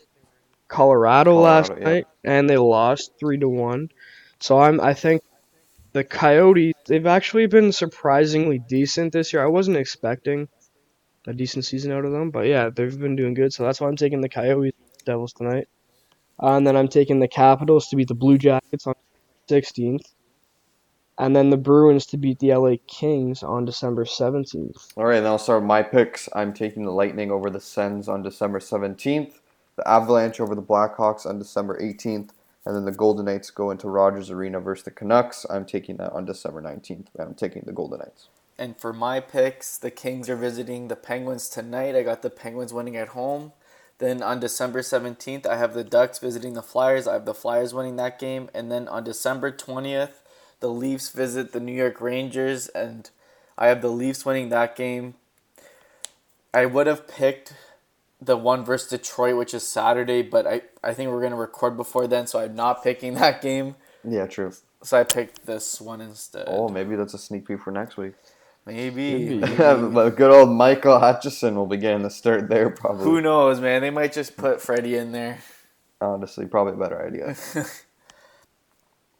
Colorado, last yeah. night, and they lost 3 to 1. So I'm, I think the Coyotes, they've actually been surprisingly decent this year. I wasn't expecting a decent season out of them, but yeah, they've been doing good. So that's why I'm taking the Coyotes Devils tonight. Uh, and then I'm taking the Capitals to beat the Blue Jackets on 16th. And then the Bruins to beat the LA Kings on December 17th. All right, then I'll start with my picks. I'm taking the Lightning over the Sens on December 17th, the Avalanche over the Blackhawks on December 18th, and then the Golden Knights go into Rogers Arena versus the Canucks. I'm taking that on December 19th. and I'm taking the Golden Knights. And for my picks, the Kings are visiting the Penguins tonight. I got the Penguins winning at home. Then on December 17th, I have the Ducks visiting the Flyers. I have the Flyers winning that game. And then on December 20th, the Leafs visit the New York Rangers, and I have the Leafs winning that game. I would have picked the one versus Detroit, which is Saturday, but I, I think we're going to record before then, so I'm not picking that game. Yeah, true. So I picked this one instead. Oh, maybe that's a sneak peek for next week. Maybe. But Good old Michael Hutchinson will be getting the start there, probably. Who knows, man? They might just put Freddie in there. Honestly, probably a better idea.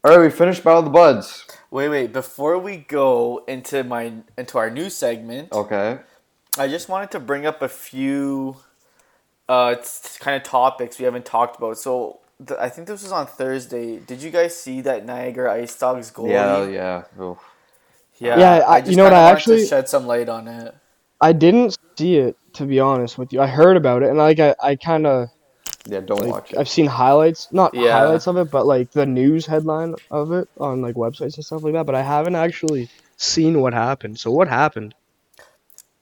All right, we finished Battle of the Buds. Wait, wait. Before we go into my into our new segment, Okay. I just wanted to bring up a few uh kind of topics we haven't talked about. So th- I think this was on Thursday. Did you guys see that Niagara Ice Dogs goalie? Yeah, yeah. Oof. Yeah. Yeah, I- you know what, I actually- to shed some light on it. I didn't see it, to be honest with you. I heard about it, and like I, I kind of Yeah, don't like watch it. I've seen highlights, not Yeah. highlights of it, but like the news headline of it on like websites and stuff like that. But I haven't actually seen what happened. So what happened?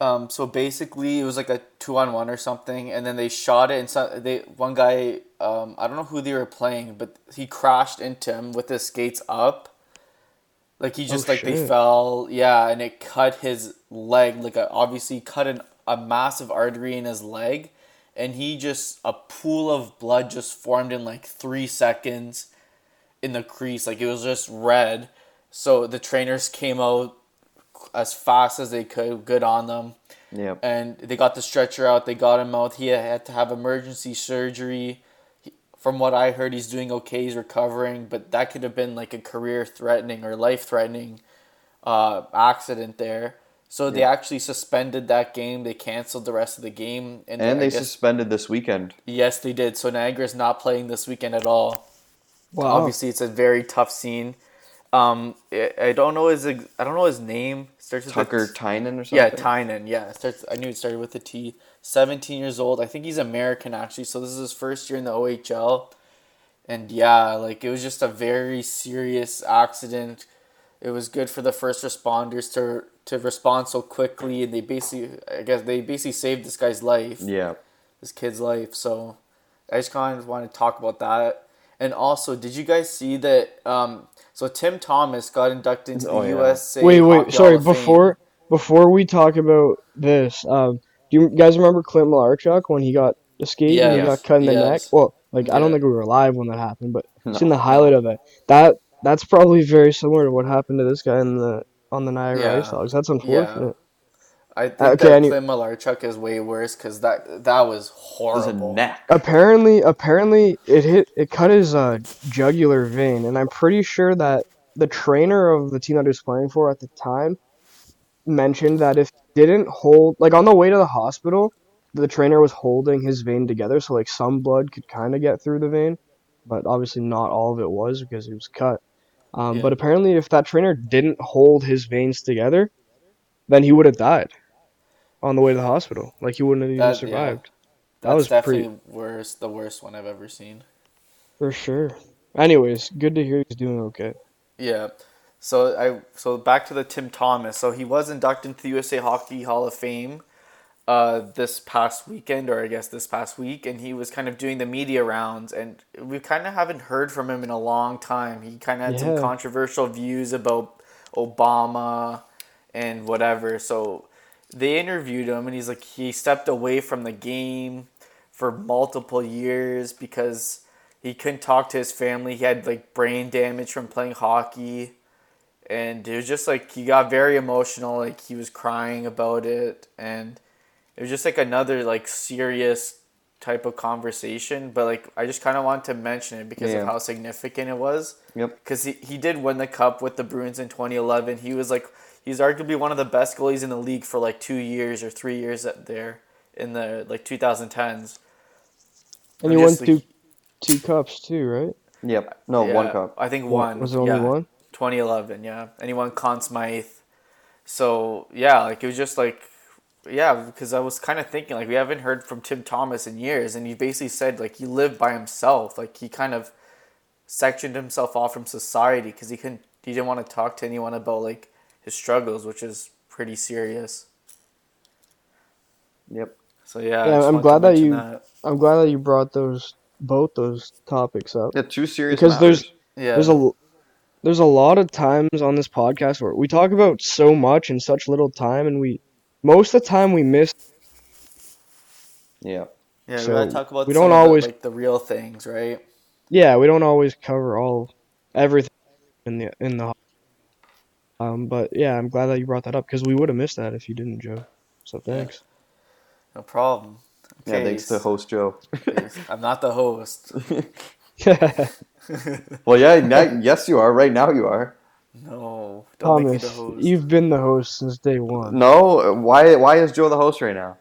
Um, so basically, it was like a two on one or something, and then they shot it, and so they one guy, um, I don't know who they were playing, but he crashed into him with his skates up. Like he oh, just Oh, like they fell, yeah, and it cut his leg, like a, obviously cut an, a massive artery in his leg, and he just a pool of blood just formed in like three seconds in the crease, like it was just red. So the trainers came out as fast as they could, good on them Yeah. and they got the stretcher out. They got him out. He had to have emergency surgery. He, from what I heard, he's doing okay. He's recovering, but that could have been like a career threatening or life threatening uh, accident there. So they actually suspended that game. They canceled the rest of the game, and, And they guess- suspended this weekend. yes, they did. So Niagara is not playing this weekend at all. Wow. Obviously, it's a very tough scene. Um, I, don't know his I don't know his name. Starts with Tucker T- Tynan or something. yeah, Tynan. Yeah, starts. I knew it started with a T. Seventeen years old. I think he's American actually. So this is his first year in the OHL, and yeah, like it was just a very serious accident. It was good for the first responders to to respond so quickly, and they basically, I guess, they basically saved this guy's life Yeah. this kid's life. So I just kind of want to talk about that. And also, did you guys see that? Um, so Tim Thomas got inducted into Oh, the yeah. USA. Wait, wait, Hockey sorry. Hall of Fame. Before before we talk about this, um, do you guys remember Clint Malarchuk when he got escaped and he got cut in the neck? Well, like I don't think we were alive when that happened, but No. seen the highlight of it. That that's probably very similar to what happened to this guy in the on the Niagara Yeah. Ice Dogs. That's unfortunate. I think Okay, that any- Clint Malarchuk is way worse because that that was It was a horrible. neck. Apparently, apparently it hit it cut his uh, jugular vein, and I'm pretty sure that the trainer of the team that he was playing for at the time mentioned that if he didn't hold like on the way to the hospital, the trainer was holding his vein together, so like some blood could kind of get through the vein, but obviously not all of it was because he was cut. Um, Yeah. But apparently, if that trainer didn't hold his veins together, then he would have died on the way to the hospital. Like he wouldn't have even That- yeah. survived. That was definitely pretty- worse. The worst one I've ever seen. For sure. Anyways, good to hear he's doing okay. Yeah. So I so back to the Tim Thomas. So he was inducted into the USA Hockey Hall of Fame uh this past weekend or I guess this past week and he was kind of doing the media rounds and we kind of haven't heard from him in a long time. He kind of had some controversial views about Obama and whatever. So they interviewed him and he's like he stepped away from the game for multiple years because he couldn't talk to his family. He had like brain damage from playing hockey. And it was just like he got very emotional, like he was crying about it and it was just like another like serious type of conversation, but like I just kind of wanted to mention it because Yeah. of how significant it was. Yep. Because he, he did win the cup with the Bruins in 2011. He was like he's arguably one of the best goalies in the league for like two years or three years at there in the like 2010s. And he won two like- two cups too, right? Yep. No, one cup. I think one. Was it only yeah. one? 2011, yeah. And he won Conn Smythe. So, yeah, like it was just like, yeah, because I was kind of thinking, like, we haven't heard from Tim Thomas in years. And he basically said, like, he lived by himself. Like, he kind of sectioned himself off from society because he couldn't, he didn't want to talk to anyone about, like, his struggles, which is pretty serious. Yep. So, yeah. I Yeah, just I'm glad that mention you- I'm glad that you brought those both those topics up Yeah, two serious because there's. Yeah. there's a there's a lot of times on this podcast where we talk about so much in such little time, and we most of the time we miss. Yeah. yeah, we so gotta talk about we don't the, always- like, the real things, right? Yeah, we don't always cover all everything in the in the. Um, but yeah, I'm glad that you brought that up because we would have missed that if you didn't, Joe. So thanks. No problem. Yeah, thanks to host Joe. I'm not the host. well, yeah, now, yes, you are. Right now, you are. No, don't make me the Thomas, host. you've been the host since day one. No, why? Why is Joe the host right now?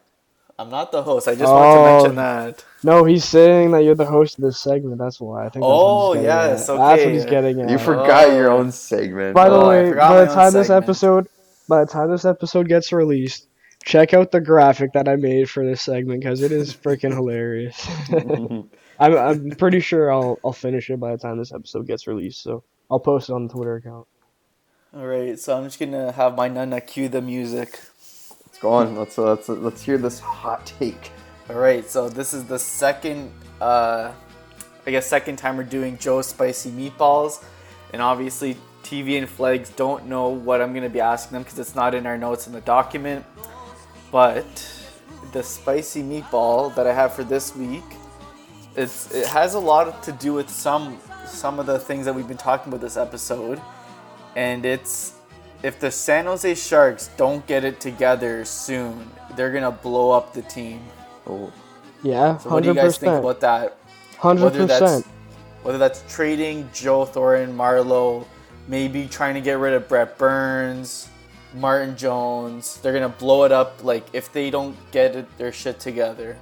I'm not the host. I just wanted to Oh. mention that. No, he's saying that you're the host of this segment. That's why. I think. That's Oh, what yes, at. That's what he's getting at. You forgot your Oh. own segment. By the Oh, way, by the time this segment. episode, by the time this episode gets released, check out the graphic that I made for this segment because it is freaking hilarious. I'm I'm pretty sure I'll I'll finish it by the time this episode gets released. So I'll post it on the Twitter account. All right, so I'm just gonna have my nana cue the music. Let's go on. Let's let's let's hear this hot take. All right, so this is the second, uh, I guess, second time we're doing Joe's spicy meatballs, and obviously TV and Flags don't know what I'm gonna be asking them because it's not in our notes in the document. But the spicy meatball that I have for this week, it's it has a lot to do with some some of the things that we've been talking about this episode, and it's if the San Jose Sharks don't get it together soon, they're gonna blow up the team. Oh, Yeah, So what do you guys think about that? Hundred Whether that's percent. whether that's trading Joe Thornton, Marleau, maybe trying to get rid of Brent Burns, Martin Jones. They're gonna blow it up. Like if they don't get it, their shit together.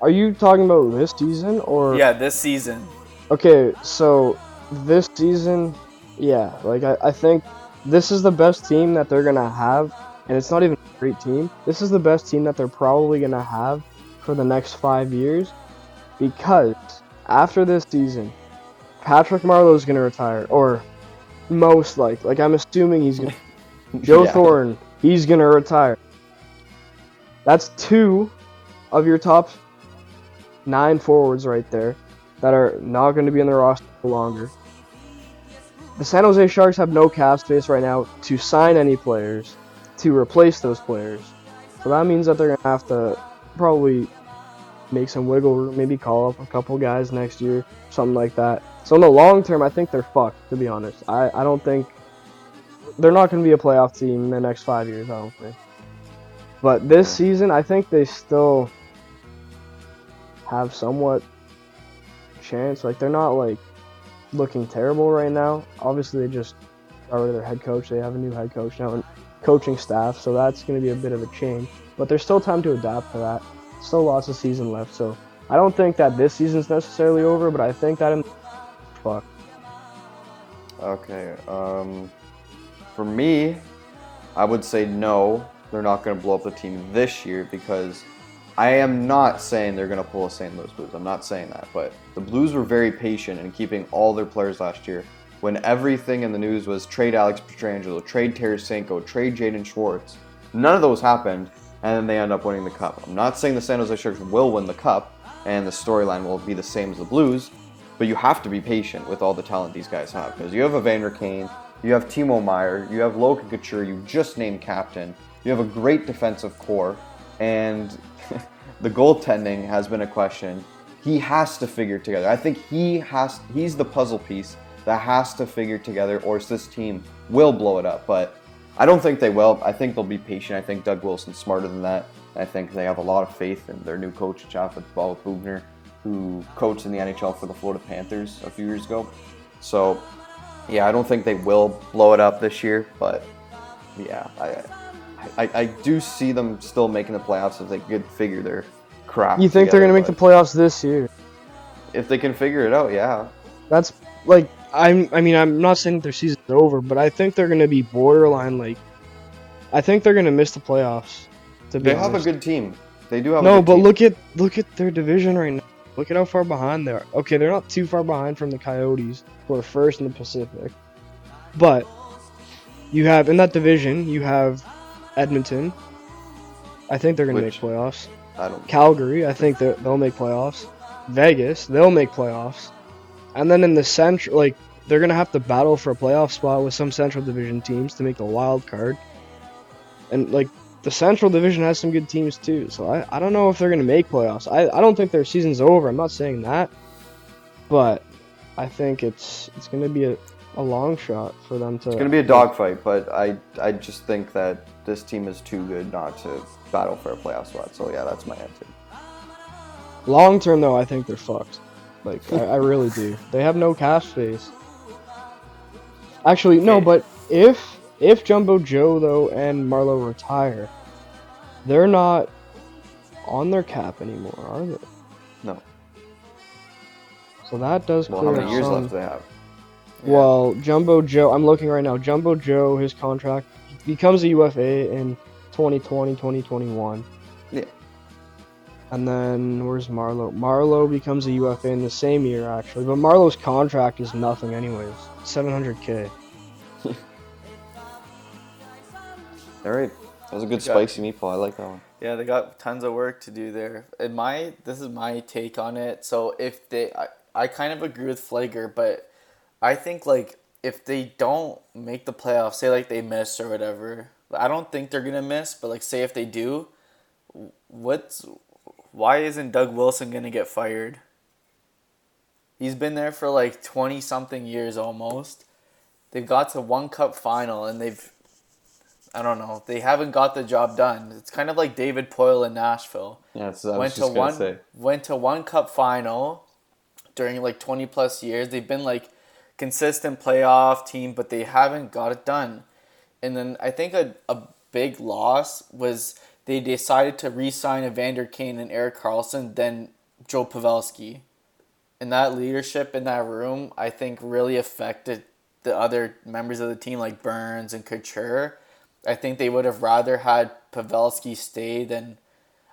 Are you talking about this season or? Yeah, this season. Okay, so this season, yeah, like I, I think this is the best team that they're gonna have, and it's not even a great team. This is the best team that they're probably gonna have for the next five years, because after this season, Patrick Marleau is gonna retire, or most like, like I'm assuming he's gonna. Joe Yeah. Thornton, he's gonna retire. That's two of your top nine forwards right there that are not going to be in the roster for longer. The San Jose Sharks have no cap space right now to sign any players to replace those players. So that means that they're going to have to probably make some wiggle room, maybe call up a couple guys next year, something like that. So in the long term, I think they're fucked, to be honest. I, I don't think they're not going to be a playoff team in the next five years, I don't think. But this season, I think they still have somewhat chance. Like they're not like looking terrible right now. Obviously, they just got rid of their head coach. They have a new head coach now and coaching staff, so that's going to be a bit of a change. But there's still time to adapt to that. Still lots of season left, so I don't think that this season's necessarily over. But I think that in fuck. Okay. Um, for me, I would say no. They're not going to blow up the team this year because I am not saying they're going to pull a St. Louis Blues. I'm not saying that, but the Blues were very patient in keeping all their players last year. When everything in the news was trade Alex Pietrangelo, trade Tarasenko, trade Jaden Schwartz, none of those happened, and then they end up winning the cup. I'm not saying the San Jose Sharks will win the cup, and the storyline will be the same as the Blues, but you have to be patient with all the talent these guys have because you have Evander Kane, you have Timo Meier, you have Logan Couture, you just named captain, you have a great defensive core, and the goaltending has been a question. He has to figure together. I think he has. He's the puzzle piece that has to figure together, or this team will blow it up. But I don't think they will. I think they'll be patient. I think Doug Wilson's smarter than that. I think they have a lot of faith in their new coach, Chaffet Bob Boughner, who coached in the NHL for the Florida Panthers a few years ago. So, yeah, I don't think they will blow it up this year, but yeah, I, I, I do see them still making the playoffs if they could figure their crap. You think they're gonna make the playoffs this year? if they can figure it out? Yeah, That's like I'm. I mean, I'm not saying their season's over, but I think they're gonna be borderline. Like, I think they're gonna miss the playoffs. To be they have a good team. They do have. a No, good but team. look at look at their division right now. Look at how far behind they are. Okay, they're not too far behind from the Coyotes, who are first in the Pacific. But you have in that division, you have Edmonton. I think they're gonna Which- make playoffs. I don't. Calgary, I think they're- they'll make playoffs. Vegas, they'll make playoffs. And then in the central, like they're gonna have to battle for a playoff spot with some Central Division teams to make the wild card. And like the Central Division has some good teams too, so I, I don't know if they're gonna make playoffs. I, I don't think their season's over. I'm not saying that, but I think it's it's gonna be a, a long shot for them to. It's gonna be a dogfight, but I I just think that this team is too good not to battle for a playoff spot. So yeah, that's my answer. Long term though, I think they're fucked. Like I, I really do. They have no cash space. Actually, no, but if if Jumbo Joe though and Marleau retire, they're not on their cap anymore, are they? No. So that does Well, how many years some- left do they have? Well, Jumbo Joe, I'm looking right now. Jumbo Joe, his contract becomes a UFA in 2020, 2021. Yeah. And then where's Marleau? Marleau becomes a UFA in the same year, actually. But Marleau's contract is nothing, anyways. 700k. All right. That was a good Yeah. spicy meatball. I like that one. Yeah, they got tons of work to do there. And my this is my take on it. So if they, I, I kind of agree with Flager, but I think like if they don't make the playoffs, say like they miss or whatever, I don't think they're gonna miss. But like say if they do, what's why isn't Doug Wilson gonna get fired? He's been there for like twenty something years almost. They've got to one cup final and they've I don't know. They haven't got the job done. It's kind of like David Poile in Nashville. Yeah, that's what I went was just gonna one say. went to one cup final during like 20 plus years. They've been like consistent playoff team, but they haven't got it done. And then I think a, a big loss was they decided to re-sign Evander Kane and Erik Karlsson then Joe Pavelski. And that leadership in that room, I think, really affected the other members of the team like Burns and Couture. I think they would have rather had Pavelski stay than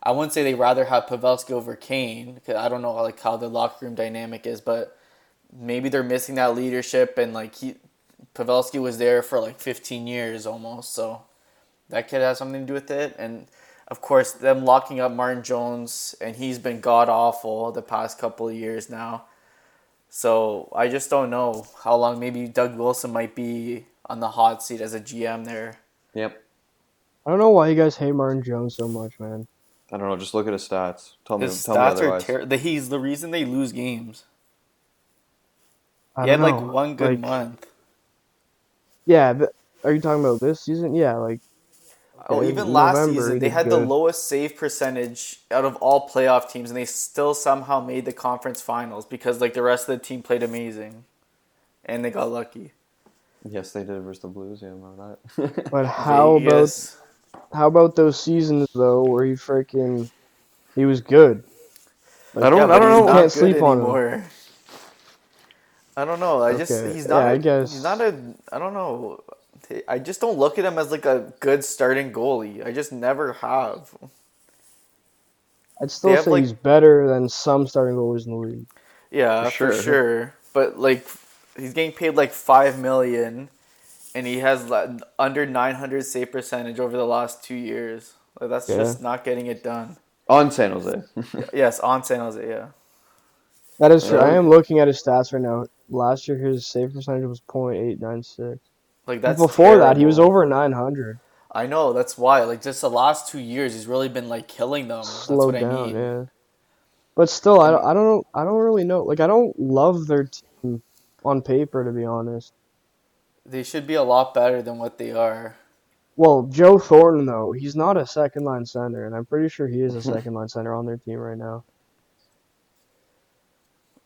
I wouldn't say they rather have Pavelski over Kane because I don't know like how the locker room dynamic is, but maybe they're missing that leadership and like he Pavelski was there for like 15 years almost, so that could have something to do with it. And of course, them locking up Martin Jones and he's been god awful the past couple of years now. So I just don't know how long. Maybe Doug Wilson might be on the hot seat as a GM there. Yep. I don't know why you guys hate Martin Jones so much, man. I don't know. Just look at his stats. Tell me. His tell me stats are otherwise. terrible. He's the reason they lose games. I He had don't like one good Like, month. Yeah, but are you talking about this season? Yeah, like Oh, in even last November, season they did had the lowest save percentage out of all playoff teams, and they still somehow made the conference finals because like the rest of the team played amazing, and they got lucky. Yes, they did versus the Blues. Yeah, I remember that. But how about how about those seasons though where he freaking he was good? I don't. Yeah, I don't know. not Can't good sleep on him. Anymore. I don't know. I just Okay, he's not. yeah, I a- guess. he's not a. I don't know. I just don't look at him as like a good starting goalie. I just never have. I'd still have, say like- he's better than some starting goalies in the league. Yeah, For for sure. sure. But like, he's getting paid like five million, and he has under nine hundred save percentage over the last two years. Like that's Yeah. just not getting it done. On San Jose. yes, on San Jose. Yeah. That is true. I am looking at his stats right now. Last year his save percentage was .896. Like that's Before that he was over 900. I know that's why. Like just the last two years, he's really been like killing them. Slow down, I mean. yeah. But still, I don't, I don't know. I don't really know. Like I don't love their team on paper, to be honest. They should be a lot better than what they are. Well, Joe Thornton though, he's not a second line center, and I'm pretty sure he is a second line center on their team right now.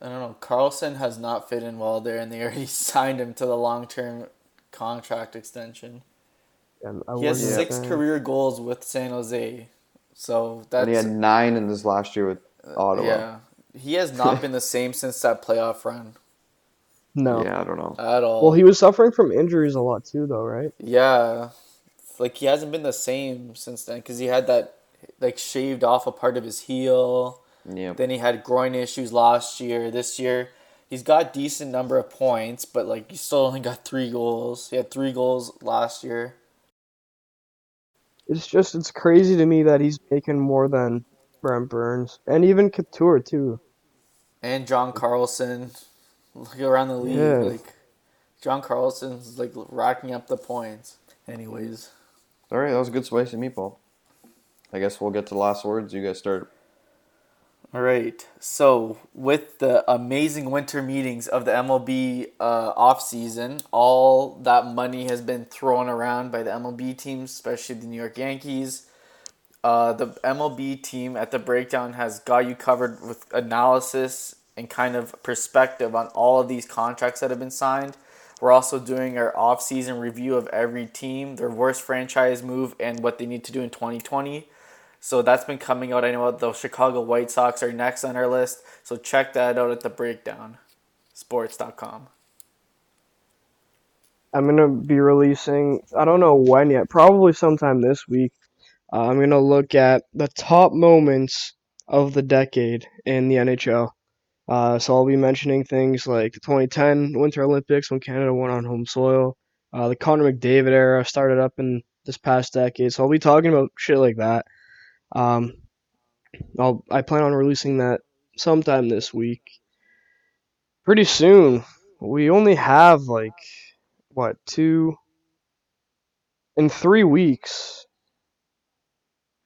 I don't know. Karlsson has not fit in well there, and they already signed him to the long term contract extension. And I He has wasn't six fan. career goals with San Jose, so that's and he had nine in this last year with uh, Ottawa. yeah. He has not been the same since that playoff run No. Yeah, I don't know. at all. Well, he was suffering from injuries a lot too, though, right? yeah, like he hasn't been the same since then because he had that like shaved off a part of his heel. Yeah. Then he had groin issues last year. This year, he's got decent number of points, but like he still only got three goals. He had three goals last year. It's just it's crazy to me that he's making more than Brent Burns and even Couture too. And John Carlson, look around the league, Yeah. like John Carlson's like racking up the points. Anyways, All right, that was a good spicy meatball. I guess we'll get to the last words. You guys start. All right. So with the amazing winter meetings of the MLB uh, off season, all that money has been thrown around by the MLB teams, especially the New York Yankees. Uh, the MLB team at the breakdown has got you covered with analysis and kind of perspective on all of these contracts that have been signed. We're also doing our off-season review of every team, their worst franchise move, and what they need to do in 2020. So that's been coming out. I know the Chicago White Sox are next on our list. So check that out at the breakdown, sports.com. I'm gonna be releasing. I don't know when yet. Probably sometime this week. Uh, I'm gonna look at the top moments of the decade in the NHL. Uh, so I'll be mentioning things like the 2010 Winter Olympics when Canada won on home soil. Uh, the Connor McDavid era started up in this past decade. So I'll be talking about shit like that. Um, I'll I plan on releasing that sometime this week. Pretty soon. We only have like what two in three weeks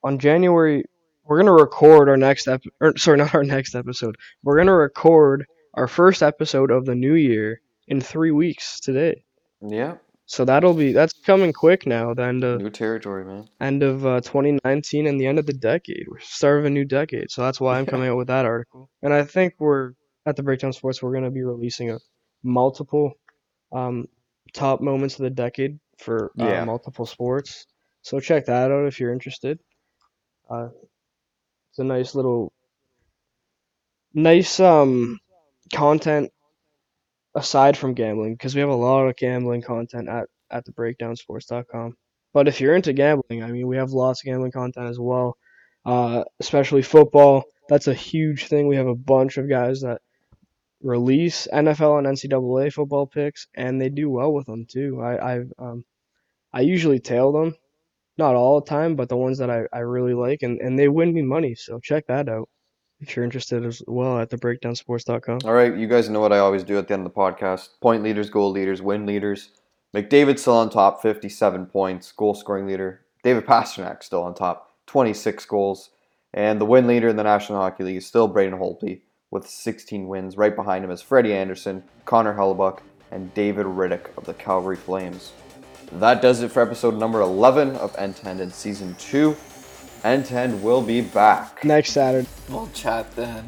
on January. We're gonna record our next ep. Or, sorry, not our next episode. We're gonna record our first episode of the new year in three weeks today. Yeah, So that'll be that's coming quick now. The end of new territory, man. end of uh, 2019 and the end of the decade. We're start of a new decade. So that's why I'm coming out with that article. And I think we're at the Breakdown Sports. We're gonna be releasing a multiple um, top moments of the decade for uh, Yeah. multiple sports. So check that out if you're interested. Uh, it's a nice little, nice um content aside from gambling because we have a lot of gambling content at at the breakdownsports.com. But if you're into gambling, I mean, we have lots of gambling content as well, uh, especially football. That's a huge thing. We have a bunch of guys that release NFL and NCAA football picks, and they do well with them too. I I um I usually tail them, not all the time, but the ones that I, I really like, and, and they win me money. So check that out if you're interested as well at thebreakdownsports.com. All right, you guys know what I always do at the end of the podcast: point leaders, goal leaders, win leaders. McDavid still on top, 57 points, goal scoring leader. David Pastrnak still on top, 26 goals, and the win leader in the National Hockey League is still Braden Holtby with 16 wins. Right behind him is Freddie Andersen, Connor Hellebuyck, and David Rittich of the Calgary Flames. That does it for episode number 11 of N10 in season two. N10 will be back. Next Saturday. We'll chat then.